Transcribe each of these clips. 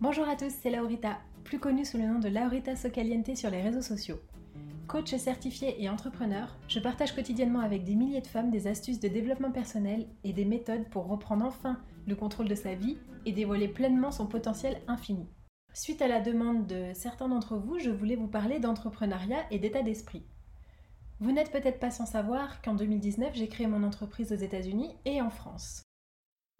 Bonjour à tous, c'est Laurita, plus connue sous le nom de Laurita Socaliente sur les réseaux sociaux. Coach certifié et entrepreneur, je partage quotidiennement avec des milliers de femmes des astuces de développement personnel et des méthodes pour reprendre enfin le contrôle de sa vie et dévoiler pleinement son potentiel infini. Suite à la demande de certains d'entre vous, je voulais vous parler d'entrepreneuriat et d'état d'esprit. Vous n'êtes peut-être pas sans savoir qu'en 2019, j'ai créé mon entreprise aux États-Unis et en France.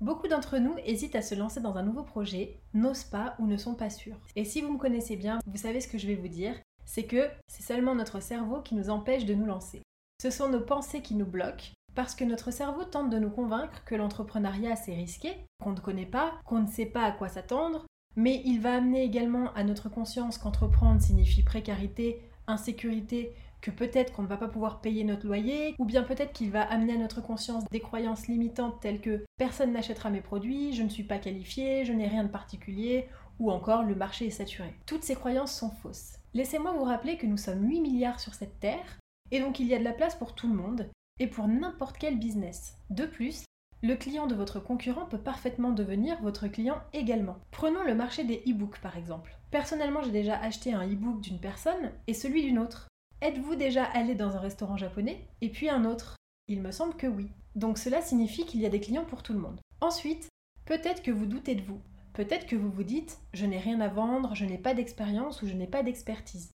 Beaucoup d'entre nous hésitent à se lancer dans un nouveau projet, n'osent pas ou ne sont pas sûrs. Et si vous me connaissez bien, vous savez ce que je vais vous dire, c'est que c'est seulement notre cerveau qui nous empêche de nous lancer. Ce sont nos pensées qui nous bloquent, parce que notre cerveau tente de nous convaincre que l'entrepreneuriat c'est risqué, qu'on ne connaît pas, qu'on ne sait pas à quoi s'attendre, mais il va amener également à notre conscience qu'entreprendre signifie précarité, insécurité, que peut-être qu'on ne va pas pouvoir payer notre loyer, ou bien peut-être qu'il va amener à notre conscience des croyances limitantes telles que personne n'achètera mes produits, je ne suis pas qualifié, je n'ai rien de particulier, ou encore le marché est saturé. Toutes ces croyances sont fausses. Laissez-moi vous rappeler que nous sommes 8 milliards sur cette Terre, et donc il y a de la place pour tout le monde, et pour n'importe quel business. De plus, le client de votre concurrent peut parfaitement devenir votre client également. Prenons le marché des e-books par exemple. Personnellement, j'ai déjà acheté un e-book d'une personne et celui d'une autre. Êtes-vous déjà allé dans un restaurant japonais? Et puis un autre Il me semble que oui. Donc cela signifie qu'il y a des clients pour tout le monde. Ensuite, peut-être que vous doutez de vous. Peut-être que vous vous dites je n'ai rien à vendre, je n'ai pas d'expérience ou je n'ai pas d'expertise.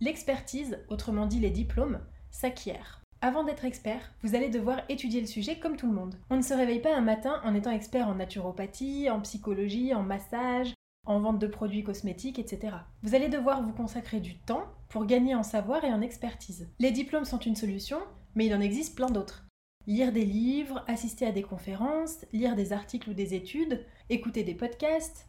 L'expertise, autrement dit les diplômes, s'acquiert. Avant d'être expert, vous allez devoir étudier le sujet comme tout le monde. On ne se réveille pas un matin en étant expert en naturopathie, en psychologie, en massage, en vente de produits cosmétiques, etc. Vous allez devoir vous consacrer du temps pour gagner en savoir et en expertise. Les diplômes sont une solution, mais il en existe plein d'autres. Lire des livres, assister à des conférences, lire des articles ou des études, écouter des podcasts.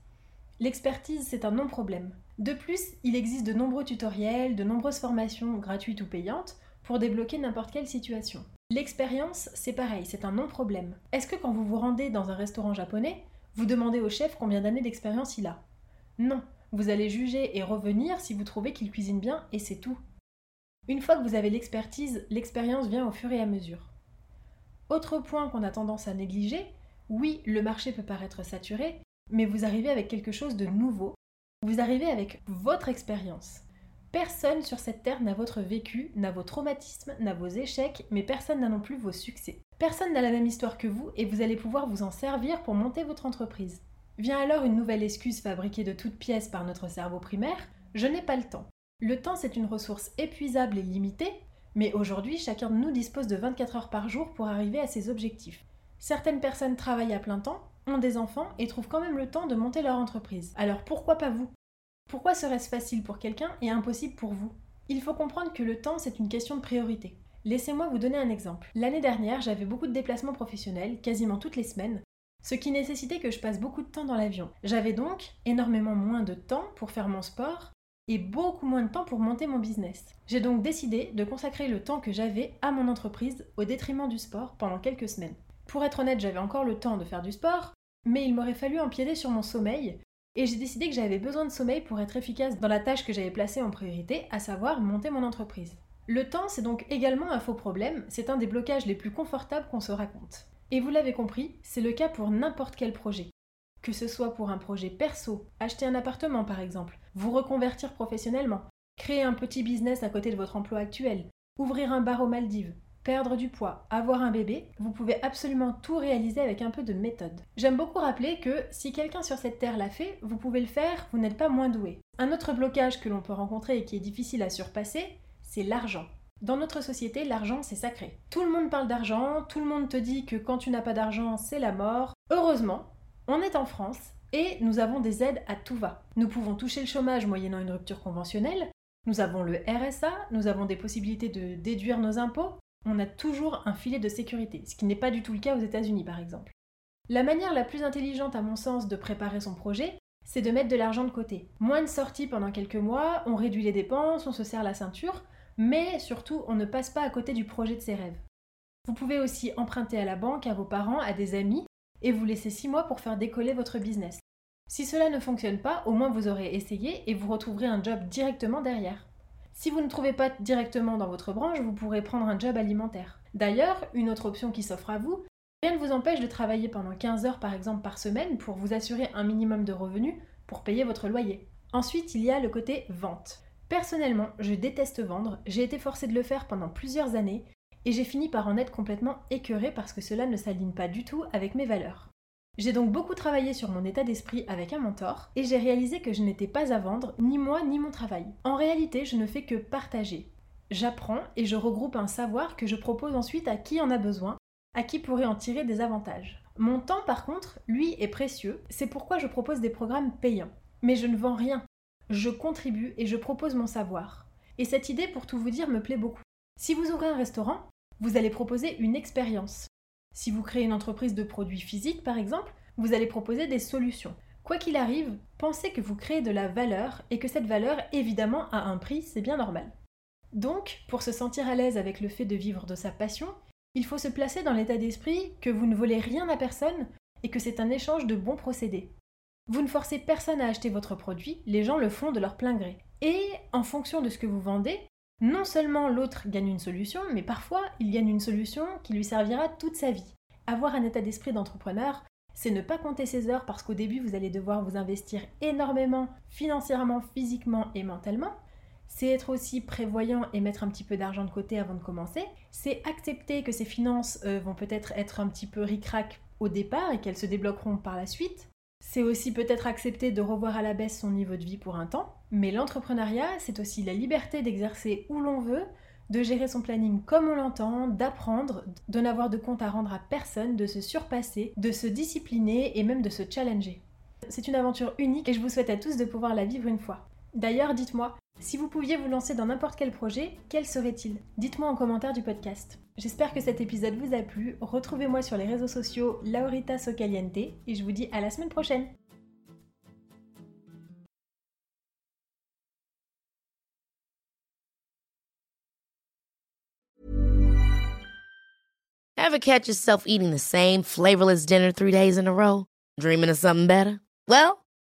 L'expertise, c'est un non-problème. De plus, il existe de nombreux tutoriels, de nombreuses formations gratuites ou payantes pour débloquer n'importe quelle situation. L'expérience, c'est pareil, c'est un non-problème. Est-ce que quand vous vous rendez dans un restaurant japonais, vous demandez au chef combien d'années d'expérience il a? Non, vous allez juger et revenir si vous trouvez qu'il cuisine bien et c'est tout. Une fois que vous avez l'expertise, l'expérience vient au fur et à mesure. Autre point qu'on a tendance à négliger, oui, le marché peut paraître saturé, mais vous arrivez avec quelque chose de nouveau. Vous arrivez avec votre expérience. Personne sur cette terre n'a votre vécu, n'a vos traumatismes, n'a vos échecs, mais personne n'a non plus vos succès. Personne n'a la même histoire que vous et vous allez pouvoir vous en servir pour monter votre entreprise. Vient alors une nouvelle excuse fabriquée de toutes pièces par notre cerveau primaire, je n'ai pas le temps. Le temps c'est une ressource épuisable et limitée, mais aujourd'hui chacun de nous dispose de 24 heures par jour pour arriver à ses objectifs. Certaines personnes travaillent à plein temps, ont des enfants et trouvent quand même le temps de monter leur entreprise. Alors pourquoi pas vous? Pourquoi serait-ce facile pour quelqu'un et impossible pour vous? Il faut comprendre que le temps, c'est une question de priorité. Laissez-moi vous donner un exemple. L'année dernière, j'avais beaucoup de déplacements professionnels, quasiment toutes les semaines, ce qui nécessitait que je passe beaucoup de temps dans l'avion. J'avais donc énormément moins de temps pour faire mon sport et beaucoup moins de temps pour monter mon business. J'ai donc décidé de consacrer le temps que j'avais à mon entreprise au détriment du sport pendant quelques semaines. Pour être honnête, j'avais encore le temps de faire du sport, mais il m'aurait fallu empiéter sur mon sommeil et j'ai décidé que j'avais besoin de sommeil pour être efficace dans la tâche que j'avais placée en priorité, à savoir monter mon entreprise. Le temps, c'est donc également un faux problème, c'est un des blocages les plus confortables qu'on se raconte. Et vous l'avez compris, c'est le cas pour n'importe quel projet. Que ce soit pour un projet perso, acheter un appartement par exemple, vous reconvertir professionnellement, créer un petit business à côté de votre emploi actuel, ouvrir un bar aux Maldives, perdre du poids, avoir un bébé, vous pouvez absolument tout réaliser avec un peu de méthode. J'aime beaucoup rappeler que si quelqu'un sur cette terre l'a fait, vous pouvez le faire, vous n'êtes pas moins doué. Un autre blocage que l'on peut rencontrer et qui est difficile à surpasser, c'est l'argent. Dans notre société, l'argent, c'est sacré. Tout le monde parle d'argent, tout le monde te dit que quand tu n'as pas d'argent, c'est la mort. Heureusement, on est en France et nous avons des aides à tout va. Nous pouvons toucher le chômage moyennant une rupture conventionnelle, nous avons le RSA, nous avons des possibilités de déduire nos impôts, on a toujours un filet de sécurité, ce qui n'est pas du tout le cas aux États-Unis par exemple. La manière la plus intelligente à mon sens de préparer son projet, c'est de mettre de l'argent de côté. Moins de sorties pendant quelques mois, on réduit les dépenses, on se serre la ceinture, mais surtout on ne passe pas à côté du projet de ses rêves. Vous pouvez aussi emprunter à la banque, à vos parents, à des amis, et vous laisser 6 mois pour faire décoller votre business. Si cela ne fonctionne pas, au moins vous aurez essayé et vous retrouverez un job directement derrière. Si vous ne trouvez pas directement dans votre branche, vous pourrez prendre un job alimentaire. D'ailleurs, une autre option qui s'offre à vous, rien ne vous empêche de travailler pendant 15 heures par exemple par semaine pour vous assurer un minimum de revenus pour payer votre loyer. Ensuite, il y a le côté vente. Personnellement, je déteste vendre, j'ai été forcée de le faire pendant plusieurs années et j'ai fini par en être complètement écœurée parce que cela ne s'aligne pas du tout avec mes valeurs. J'ai donc beaucoup travaillé sur mon état d'esprit avec un mentor et j'ai réalisé que je n'étais pas à vendre, ni moi ni mon travail. En réalité, je ne fais que partager. J'apprends et je regroupe un savoir que je propose ensuite à qui en a besoin, à qui pourrait en tirer des avantages. Mon temps, par contre, lui, est précieux, c'est pourquoi je propose des programmes payants. Mais je ne vends rien. Je contribue et je propose mon savoir. Et cette idée, pour tout vous dire, me plaît beaucoup. Si vous ouvrez un restaurant, vous allez proposer une expérience. Si vous créez une entreprise de produits physiques, par exemple, vous allez proposer des solutions. Quoi qu'il arrive, pensez que vous créez de la valeur et que cette valeur, évidemment, a un prix, c'est bien normal. Donc, pour se sentir à l'aise avec le fait de vivre de sa passion, il faut se placer dans l'état d'esprit que vous ne volez rien à personne et que c'est un échange de bons procédés. Vous ne forcez personne à acheter votre produit, les gens le font de leur plein gré. Et en fonction de ce que vous vendez, non seulement l'autre gagne une solution, mais parfois il gagne une solution qui lui servira toute sa vie. Avoir un état d'esprit d'entrepreneur, c'est ne pas compter ses heures parce qu'au début vous allez devoir vous investir énormément financièrement, physiquement et mentalement. C'est être aussi prévoyant et mettre un petit peu d'argent de côté avant de commencer. C'est accepter que ses finances euh, vont peut-être être un petit peu ric-rac au départ et qu'elles se débloqueront par la suite. C'est aussi peut-être accepter de revoir à la baisse son niveau de vie pour un temps, mais l'entrepreneuriat, c'est aussi la liberté d'exercer où l'on veut, de gérer son planning comme on l'entend, d'apprendre, de n'avoir de compte à rendre à personne, de se surpasser, de se discipliner et même de se challenger. C'est une aventure unique et je vous souhaite à tous de pouvoir la vivre une fois. D'ailleurs, dites-moi, si vous pouviez vous lancer dans n'importe quel projet, quel serait-il? Dites-moi en commentaire du podcast. J'espère que cet épisode vous a plu. Retrouvez-moi sur les réseaux sociaux Laurita Socaliente et je vous dis à la semaine prochaine. Ever catch yourself eating the same flavorless dinner three days in a row? Dreaming of something better? Well,